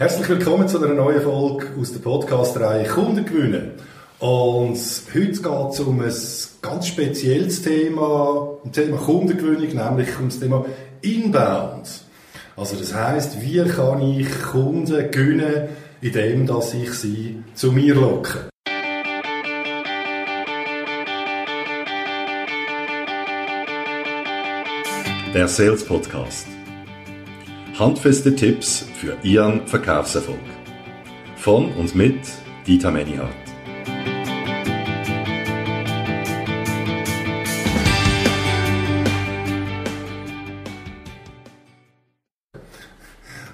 Herzlich willkommen zu einer neuen Folge aus der Podcast-Reihe Kunden gewinnen. Und heute geht es um ein ganz spezielles Thema, das Thema Kundengewinnung, nämlich um das Thema Inbound. Also das heißt, wie kann ich Kunden gewinnen, indem dass ich sie zu mir locke. Der Sales Podcast. Handfeste Tipps für Ihren Verkaufserfolg. Von und mit Dieter Menihardt.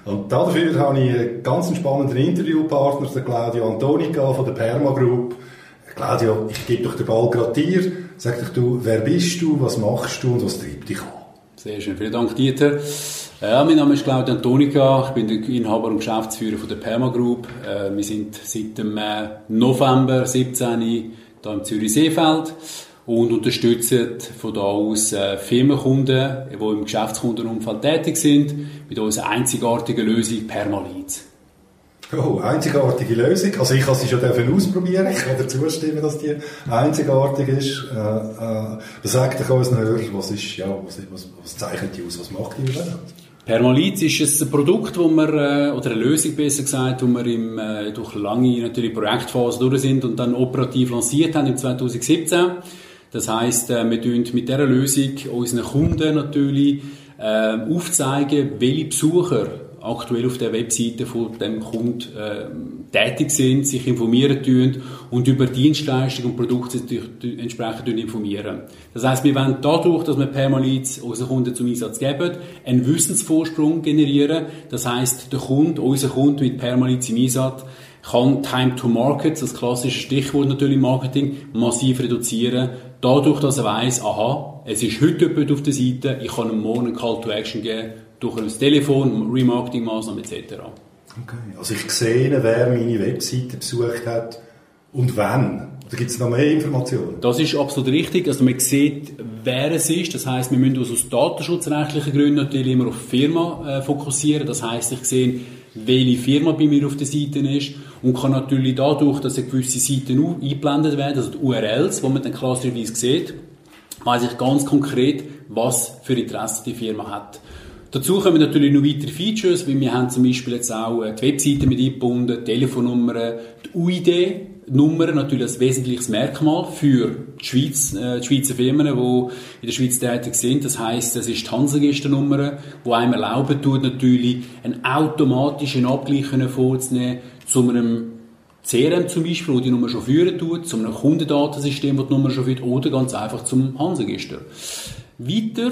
Und dafür habe ich einen ganz spannenden Interviewpartner, den Claudio Antonica von der Perma Group. Claudio, ich gebe doch den Ball gerade dir. Sag doch du, wer bist du, was machst du und was treibt dich an? Sehr schön, vielen Dank Dieter. Ja, mein Name ist Claudio Antonica, ich bin der Inhaber und Geschäftsführer von der Perma Group. Äh, wir sind seit dem äh, November 17 hier im Zürich Seefeld und unterstützen von da aus äh, Firmenkunden, die im Geschäftskundenumfeld tätig sind, mit unserer einzigartigen Lösung Permaleads. Oh, einzigartige Lösung. Also ich kann sie schon ausprobieren. Ich kann dazu stimmen, dass die einzigartig ist. Äh, äh, sag doch unseren Hörern, was ist, ja, was, was, was zeichnet die aus? Was macht die überhaupt? Permaliz ist ein Produkt, wo wir, äh, oder eine Lösung besser gesagt, wo wir im, äh, durch lange natürlich Projektphase durch sind und dann operativ lanciert haben im 2017. Das heisst, äh, wir tun mit dieser Lösung unseren Kunden natürlich äh, aufzeigen, welche Besucher aktuell auf der Webseite von dem Kunden äh, tätig sind, sich informieren tun und über Dienstleistungen und Produkte entsprechend informieren. Das heißt, wir wollen dadurch, dass wir Permaleads unseren Kunden zum Einsatz geben, einen Wissensvorsprung generieren. Das heißt, der Kunde, unser Kunde mit Permaleads im Einsatz kann Time to Market, das klassische Stichwort natürlich im Marketing, massiv reduzieren. Dadurch, dass er weiß, aha, es ist heute jemand auf der Seite, ich kann ihm morgen einen Call to Action geben durch ein Telefon, Remarketing-Maßnahmen etc. Okay, also ich sehe, wer meine Webseite besucht hat und wann. Oder gibt es noch mehr Informationen? Das ist absolut richtig. Also man sieht, wer es ist. Das heißt, wir müssen uns aus datenschutzrechtlichen Gründen natürlich immer auf die Firma äh, fokussieren. Das heißt, ich sehe, welche Firma bei mir auf der Seite ist und kann natürlich dadurch, dass gewisse Seiten eingeblendet werden, also die URLs, wo man dann klassischerweise sieht, weiß ich ganz konkret, was für Interesse die Firma hat. Dazu kommen natürlich noch weitere Features, wie wir haben zum Beispiel jetzt auch äh, die Webseite mit eingebunden, Telefonnummern, die UID, Nummern natürlich als wesentliches Merkmal für die, Schweiz, äh, die Schweizer Firmen, die in der Schweiz tätig sind. Das heißt, das ist die Hansengisternummer, die einem erlauben tut, natürlich einen automatischen Abgleich vorzunehmen zu einem CRM zum Beispiel, wo die Nummer schon führen tut, zu einem Kundendatensystem, wo die Nummer schon führt, oder ganz einfach zum Hansegister. Weiter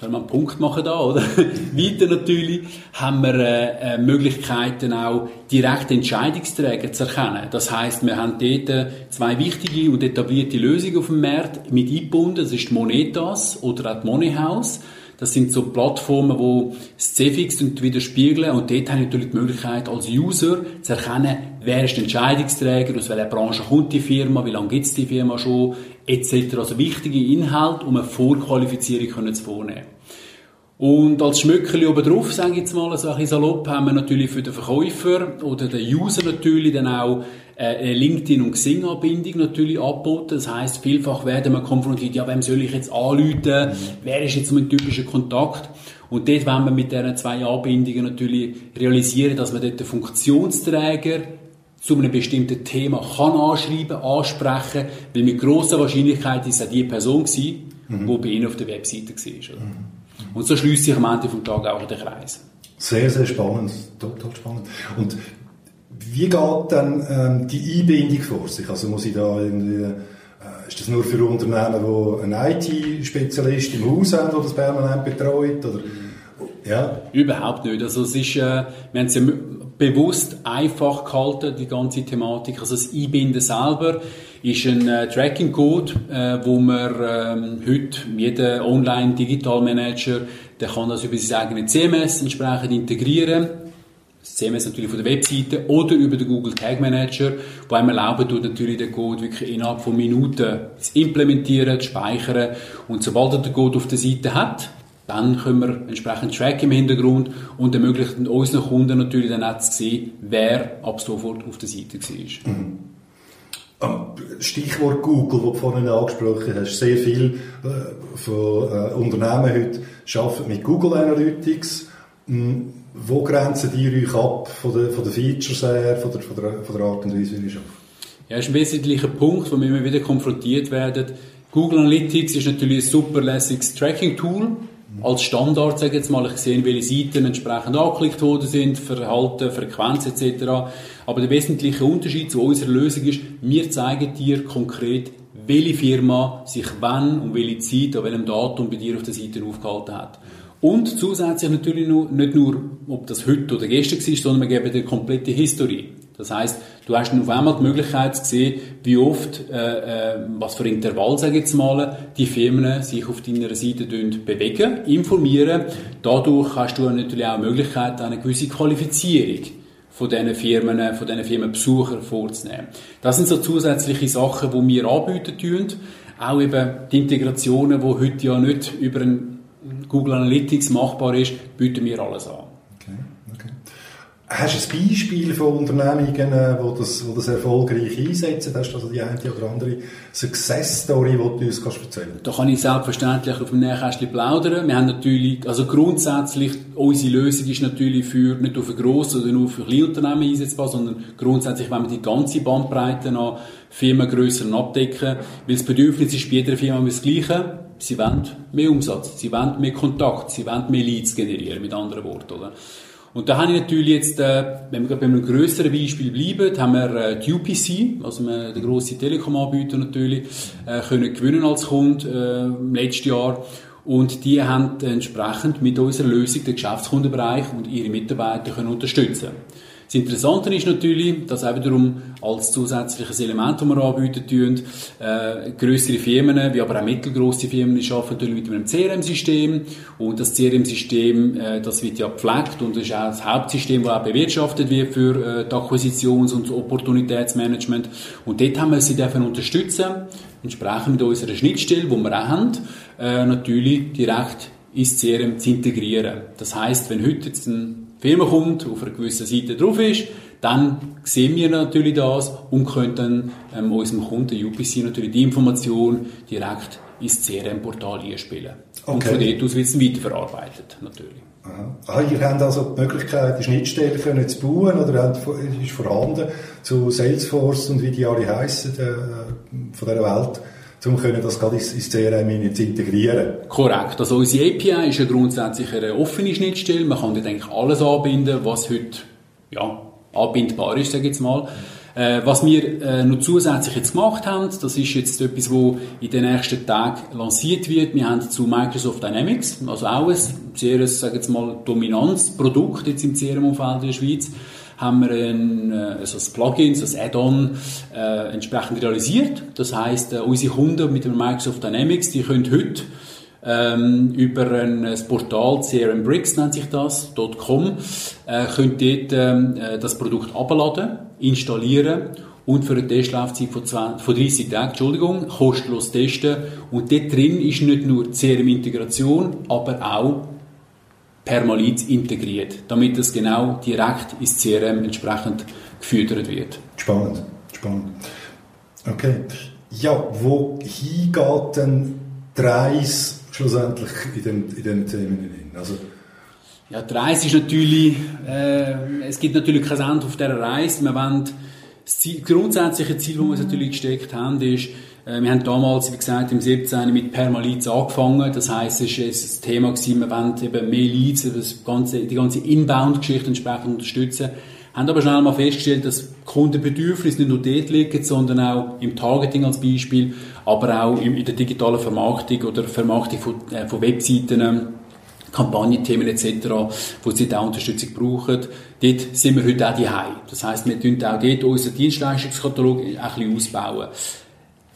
können wir einen Punkt machen da, oder? Weiter natürlich haben wir äh, äh, Möglichkeiten auch direkt Entscheidungsträger zu erkennen. Das heißt, wir haben dort äh, zwei wichtige und etablierte Lösungen auf dem Markt mit eingebunden. Das ist die Monetas oder auch die Moneyhouse. Das sind so Plattformen, das CFX widerspiegeln und dort haben wir natürlich die Möglichkeit, als User zu erkennen, wer ist der Entscheidungsträger, aus welcher Branche kommt die Firma, wie lange gibt es die Firma schon, etc. Also wichtige Inhalte, um eine Vorqualifizierung zu vornehmen. Und als Schmückeli oben drauf, sage ich jetzt mal, so ein salopp, haben wir natürlich für den Verkäufer oder den User natürlich dann auch äh, LinkedIn- und Xing-Anbindung natürlich angeboten. Das heisst, vielfach werden wir konfrontiert, ja, wem soll ich jetzt anrufen? Wer ist jetzt mein typischer Kontakt? Und dort wollen wir mit diesen zwei Anbindungen natürlich realisieren, dass man dort den Funktionsträger zu einem bestimmten Thema kann anschreiben, ansprechen, weil mit grosser Wahrscheinlichkeit ist es die Person gewesen, mhm. die bei Ihnen auf der Webseite war. Mhm. Und so schließt sich am Ende vom Tag auch der Kreis. Sehr, sehr spannend, total spannend. Und wie geht dann ähm, die Einbindung vor sich? Also muss ich da irgendwie, äh, ist das nur für Unternehmen, die einen IT-Spezialist im Haus haben, der das permanent betreut? Oder? Ja. Überhaupt nicht. Also es ist, äh, wir haben es ja bewusst einfach gehalten, die ganze Thematik. Also das Einbinden selber ist ein äh, Tracking-Code, äh, wo man ähm, heute jeder Online-Digital-Manager, der kann das über sein eigenes CMS entsprechend integrieren. Das CMS natürlich von der Webseite oder über den Google Tag Manager, wo einem erlauben tut, natürlich den Code wirklich innerhalb von Minuten zu implementieren, zu speichern. Und sobald er den Code auf der Seite hat, dann können wir entsprechend tracken im Hintergrund und ermöglichen unseren Kunden natürlich dann auch zu sehen, wer ab sofort auf der Seite war. Mhm. Stichwort Google, das du vorhin angesprochen hast. Sehr viel äh, von äh, Unternehmen heute arbeiten mit Google Analytics. Wo grenzen die euch ab von den, von den Features her, von der, von, der, von der Art und Weise, wie ihr arbeitet? Ja, das ist ein wesentlicher Punkt, wo wir immer wieder konfrontiert werden. Google Analytics ist natürlich ein super lässiges Tracking-Tool. Als Standard, sage ich jetzt mal, ich sehe, welche Seiten entsprechend angeklickt worden sind, Verhalten, Frequenz etc. Aber der wesentliche Unterschied zu unserer Lösung ist, wir zeigen dir konkret, welche Firma sich wann und welche Zeit an welchem Datum bei dir auf der Seite aufgehalten hat. Und zusätzlich natürlich nur, nicht nur, ob das heute oder gestern war, sondern wir geben dir komplette Historie. Das heißt, du hast auf einmal die Möglichkeit zu sehen, wie oft, äh, äh, was für Intervall, sage ich jetzt mal, die Firmen sich auf deiner Seite bewegen, informieren. Dadurch hast du natürlich auch die Möglichkeit, eine gewisse Qualifizierung von diesen Firmen, von diesen Firmenbesuchern vorzunehmen. Das sind so zusätzliche Sachen, die wir anbieten tun. Auch eben die Integrationen, die heute ja nicht über ein Google Analytics machbar ist, bieten wir alles an. Okay, okay. Hast du ein Beispiel von Unternehmungen, die äh, das, die das erfolgreich einsetzen? Hast du also die eine oder andere Success-Story, die du uns kannst erzählen kannst? Da kann ich selbstverständlich auf dem Nähkästchen plaudern. Wir haben natürlich, also grundsätzlich, unsere Lösung ist natürlich für, nicht nur für grosse oder nur für kleine Unternehmen einsetzbar, sondern grundsätzlich, wenn wir die ganze Bandbreite an Firmengrössen abdecken, weil das Bedürfnis ist bei jeder Firma das Gleiche Sie wollen mehr Umsatz, sie wollen mehr Kontakt, sie wollen mehr Leads generieren, mit anderen Worten. Oder? Und da habe ich natürlich jetzt, äh, wenn wir bei einem größeren Beispiel bleiben, haben wir äh, die UPC, also der grosse Telekom-Anbieter natürlich, äh, können gewinnen als Kunde im letzten Jahr. Und die haben entsprechend mit unserer Lösung den Geschäftskundenbereich und ihre Mitarbeiter können unterstützen das Interessante ist natürlich, dass auch wiederum als zusätzliches Element, das wir anbieten tun, äh, größere Firmen, wie aber auch mittelgroße Firmen, arbeiten natürlich mit einem CRM-System und das CRM-System, äh, das wird ja gepflegt und das ist auch das Hauptsystem, das auch bewirtschaftet wird für äh, die Akquisitions- und Opportunitätsmanagement und dort haben wir sie dürfen unterstützen, entsprechend mit unserer Schnittstelle, die wir auch haben, äh, natürlich direkt ins CRM zu integrieren. Das heißt, wenn heute jetzt ein Firma kommt, auf einer gewissen Seite drauf ist, dann sehen wir natürlich das und können dann ähm, unserem Kunden UPC natürlich die Information direkt ins CRM-Portal einspielen. Okay. Und von dort aus wird es weiterverarbeitet, natürlich. Aha. Ah, ihr habt also die Möglichkeit, die Schnittstellen können zu bauen oder ist vorhanden zu Salesforce und wie die alle heissen äh, von dieser Welt um können das gerade ins, CRM zu integrieren. Korrekt. Also unsere API ist ja grundsätzlich eine offene Schnittstelle. Man kann dort eigentlich alles anbinden, was heute ja, anbindbar ist, sage ich jetzt mal. Äh, was wir äh, noch zusätzlich jetzt gemacht haben, das ist jetzt etwas, wo in den nächsten Tagen lanciert wird. Wir haben zu Microsoft Dynamics, also auch ein sehr, sage ich jetzt mal, Dominanzprodukt jetzt im CRM-Umfeld in der Schweiz haben wir ein, äh, so ein Plugin, ein Add-on äh, entsprechend realisiert. Das heißt, äh, unsere Kunden mit dem Microsoft Dynamics, die können heute ähm, über ein, ein Portal, crmbricks nennt sich das, .com, äh, könnt dort ähm, äh, das Produkt abladen, installieren und für eine Testlaufzeit von, 20, von 30 Tagen, Entschuldigung, kostenlos testen. Und dort drin ist nicht nur CRM-Integration, aber auch Permalit integriert, damit es genau direkt ins CRM entsprechend gefüttert wird. Spannend, spannend. Okay. Ja, wo hingeht denn die Reise schlussendlich in den, in den Themen hinein? Also, ja, die Reise ist natürlich, äh, es gibt natürlich kein Ende auf dieser Reise. Wir wollen, das Ziel, grundsätzliche Ziel, das wir uns natürlich gesteckt haben, ist, wir haben damals, wie gesagt, im 17. mit Permaleads angefangen. Das heisst, es war ein Thema gewesen, wir wollen eben mehr Leads, das ganze, die ganze Inbound-Geschichte entsprechend unterstützen. Haben aber schnell mal festgestellt, dass Kundenbedürfnisse nicht nur dort liegen, sondern auch im Targeting als Beispiel, aber auch in der digitalen Vermarktung oder Vermarktung von, äh, von Webseiten, Kampagnenthemen etc., wo sie auch Unterstützung brauchen. Dort sind wir heute auch die Das heisst, wir tun auch dort unseren Dienstleistungskatalog ein bisschen ausbauen.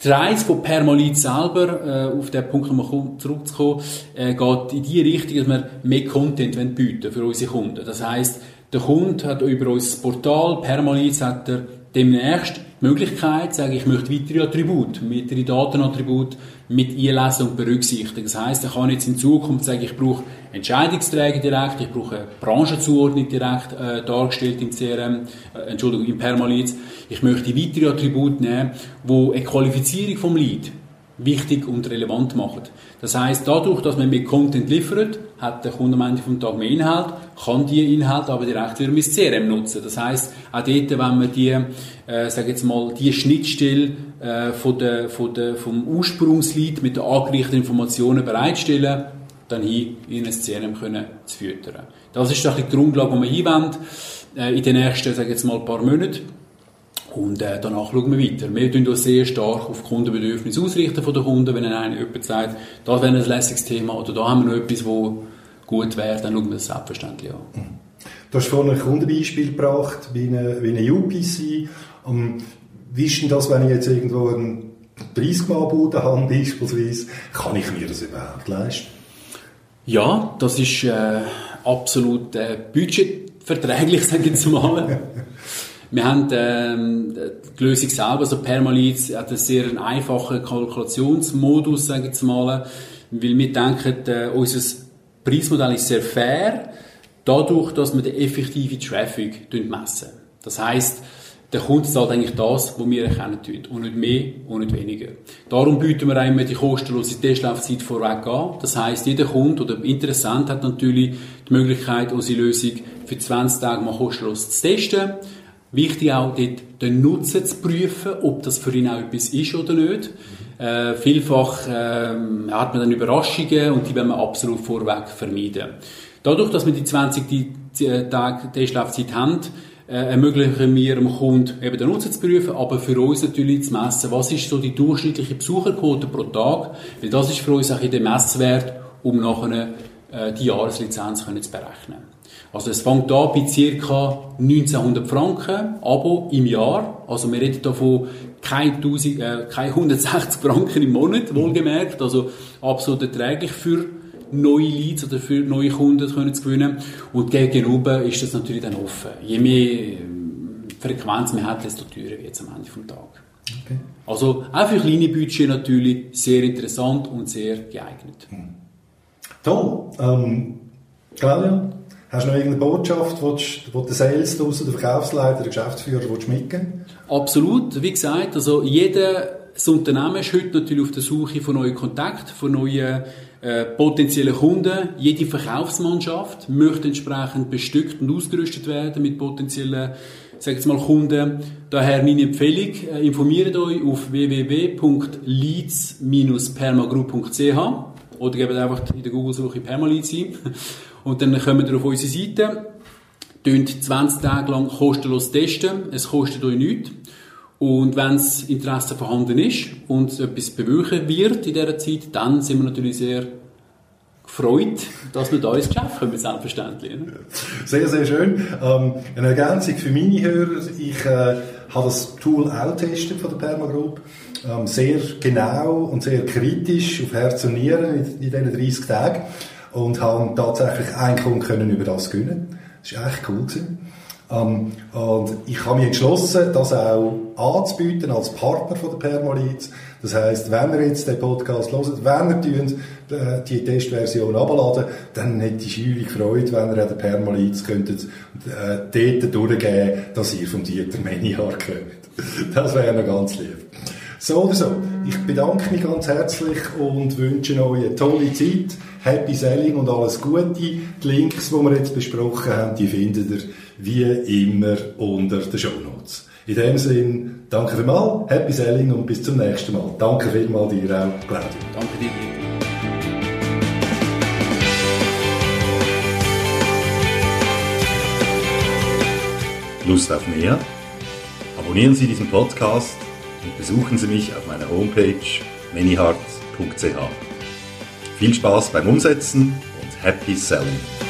Die Reise von Permalit selber, äh, auf den Punkt nochmal zurückzukommen, äh, geht in die Richtung, dass wir mehr Content bieten für unsere Kunden. Das heisst, der Kunde hat über unser Portal Permalit hat er demnächst die Möglichkeit, sage ich, möchte weitere Attribute, weitere Datenattribute mit einlesen und berücksichtigen. Das heißt, ich kann jetzt in Zukunft sagen, ich brauche Entscheidungsträger direkt, ich brauche Branchenzuordnung direkt äh, dargestellt im CRM, äh, Entschuldigung, im Permaliz. Ich möchte weitere Attribute nehmen, wo eine Qualifizierung vom Lead wichtig und relevant machen. Das heißt, dadurch, dass man mit Content liefert, hat der Kunde am Ende vom Tag mehr Inhalt, kann die Inhalte aber direkt wieder mit CRM nutzen. Das heißt, auch dort, wenn man die, äh, sag jetzt mal, die Schnittstelle äh, von der, von der, vom Ursprungslied mit den angerichteten Informationen bereitstellen, dann hin in ein CRM können zu füttern. Das ist die Grundlage, die man einwendet, äh, in den nächsten, sag jetzt mal, paar Monaten. Und äh, danach schauen wir weiter. Wir tun uns sehr stark auf Kundenbedürfnisse ausrichten von den Kunden. Wenn einer jemand sagt, das wäre ein lässiges Thema oder da haben wir noch etwas, wo gut wäre, dann schauen wir das selbstverständlich an. Mhm. Du hast vorhin ein Kundenbeispiel gebracht, wie eine, wie eine UPC. Um, wie ist denn das, wenn ich jetzt irgendwo einen 30 Mal Bude habe, beispielsweise? Kann ich mir das überhaupt leisten? Ja, das ist äh, absolut äh, budgetverträglich, sage ich jetzt mal. Wir haben ähm, die Lösung selber, also Permaliz hat einen sehr einfachen Kalkulationsmodus, sage ich jetzt mal, weil wir denken, äh, unser Preismodell ist sehr fair, dadurch, dass wir den effektiven Traffic messen. Das heißt, der Kunde zahlt eigentlich das, was wir erkennen tun. Und nicht mehr und nicht weniger. Darum bieten wir einmal die kostenlose Testlaufzeit vorweg an. Das heißt, jeder Kunde oder Interessent hat natürlich die Möglichkeit, unsere Lösung für 20 Tage mal kostenlos zu testen. Wichtig auch, dort den Nutzen zu prüfen, ob das für ihn auch etwas ist oder nicht. Äh, vielfach äh, hat man dann Überraschungen und die wollen wir absolut vorweg vermeiden. Dadurch, dass wir die 20 Tage Testlaufzeit haben, äh, ermöglichen wir dem Kunden eben den Nutzen zu prüfen, aber für uns natürlich zu messen, was ist so die durchschnittliche Besucherquote pro Tag, weil das ist für uns auch der Messwert, um nachher äh, die Jahreslizenz können zu berechnen. Also es fängt an bei ca. 1900 Franken, Abo im Jahr. Also wir reden davon keine, 1000, äh, keine 160 Franken im Monat, wohlgemerkt. Also absolut erträglich für neue Leads oder für neue Kunden können zu gewinnen. Und gegenüber ist das natürlich dann offen. Je mehr ähm, Frequenz man hat, desto teurer wird es am Ende des Tages. Okay. Also auch für kleine Budget natürlich sehr interessant und sehr geeignet. Toll. Ähm, Claudia, Hast du noch irgendeine Botschaft, die den Sales draussen, der Verkaufsleiter, der Geschäftsführer mitgeben Absolut. Wie gesagt, also jeder das Unternehmen ist heute natürlich auf der Suche von neuen Kontakten, von neuen äh, potenziellen Kunden. Jede Verkaufsmannschaft möchte entsprechend bestückt und ausgerüstet werden mit potenziellen sag jetzt mal Kunden. Daher meine Empfehlung, äh, informiert euch auf www.leads-permagroup.ch oder gebt einfach in der Google-Suche Permaleads ein. Und dann kommen ihr auf unsere Seite, könnt 20 Tage lang kostenlos testen. Es kostet euch nichts. Und wenn das Interesse vorhanden ist und etwas bewirken wird in dieser Zeit, dann sind wir natürlich sehr gefreut, dass wir da ins Geschäft kommen, selbstverständlich. Ne? Sehr, sehr schön. Ähm, eine Ergänzung für meine Hörer. Ich äh, habe das Tool auch getestet von der Permagroup. Ähm, sehr genau und sehr kritisch auf Herz und Nieren in, in diesen 30 Tagen und haben tatsächlich einen Kunden können über das gewinnen. Das war echt cool. Gewesen. Ähm, und ich habe mich entschlossen, das auch anzubieten als Partner von der Permoliz. Das heißt, wenn ihr jetzt den Podcast hört, wenn ihr tun, äh, die Testversion abladen, dann hätte ich scheulich Freude, wenn ihr an der Permoliz könntet äh, dort durchgeben, dass ihr vom Dieter Meniar kommt. Das wäre noch ganz lieb. So oder so, ich bedanke mich ganz herzlich und wünsche euch eine tolle Zeit. Happy Selling und alles Gute. Die Links, die wir jetzt besprochen haben, die findet ihr wie immer unter den Show Notes. In dem Sinne, danke vielmals, Happy Selling und bis zum nächsten Mal. Danke vielmals dir auch, Claudio. Danke dir. Lust auf mehr? Abonnieren Sie diesen Podcast und besuchen Sie mich auf meiner Homepage manyheart.ch. Viel Spaß beim Umsetzen und Happy Selling!